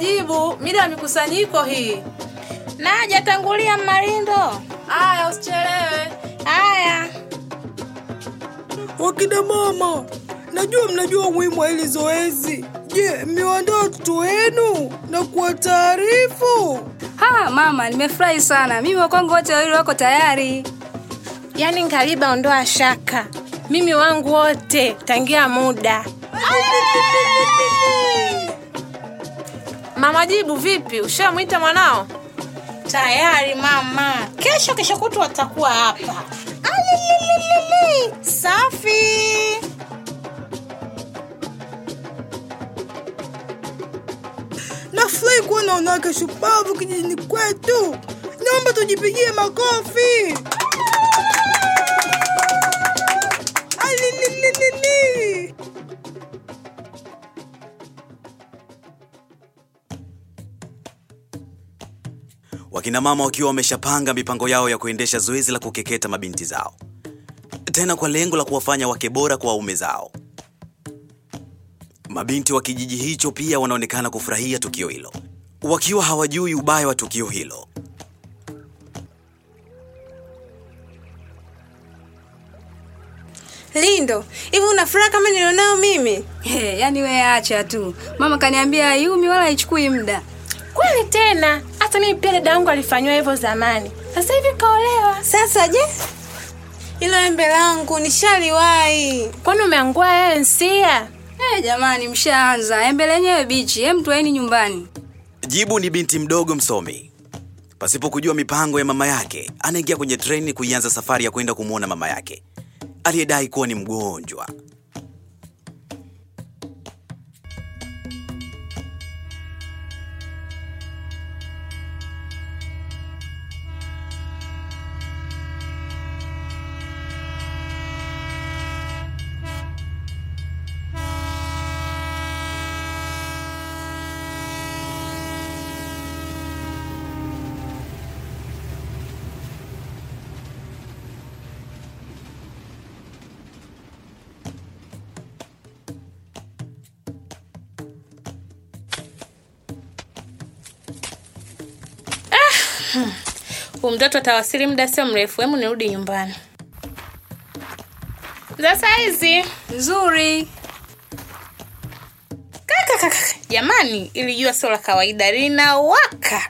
Majibu, mida ya mikusanyiko hii. Naja, tangulia Marindo. Aya, usichelewe. Aya. Wakina mama, najua mnajua umuhimu wa hili zoezi. Je, mmewaandaa watoto wenu na kuwataarifu? Ha, mama, nimefurahi sana. Mimi wakwangu wote wawili wako tayari. yaani Ngariba, ondoa shaka, mimi wangu wote tangia muda. Mama Jibu, vipi? Ushamwita mwanao? Tayari mama, kesho kesho kutu watakuwa hapa. Alililili, safi. Nafurahi kuona wanawake shupavu kijijini kwetu. Naomba tujipigie makofi. Wakina mama wakiwa wameshapanga mipango yao ya kuendesha zoezi la kukeketa mabinti zao, tena kwa lengo la kuwafanya wake bora kwa waume zao. Mabinti wa kijiji hicho pia wanaonekana kufurahia tukio hilo, wakiwa hawajui ubaya wa tukio hilo. Lindo, hivi una furaha kama nilionao mimi? Hey, yani we acha tu. Mama kaniambia yumi wala haichukui muda. Kweli tena, hata mimi pia dada yangu alifanywa hivyo zamani, sasa hivi kaolewa. Sasa je, ilo embe langu nishaliwahi. Kwani umeangua wewe nsia? Hey, jamani mshaanza. Embe lenyewe bichi. Hem tuaini nyumbani. Jibu ni binti mdogo msomi. Pasipo kujua mipango ya mama yake, anaingia kwenye treni kuianza safari ya kwenda kumwona mama yake aliyedai kuwa ni mgonjwa. Huyu mtoto atawasili muda sio mrefu, hemu nirudi nyumbani. Za saizi. Nzuri. kaka kaka, jamani, ili jua sio la kawaida, linawaka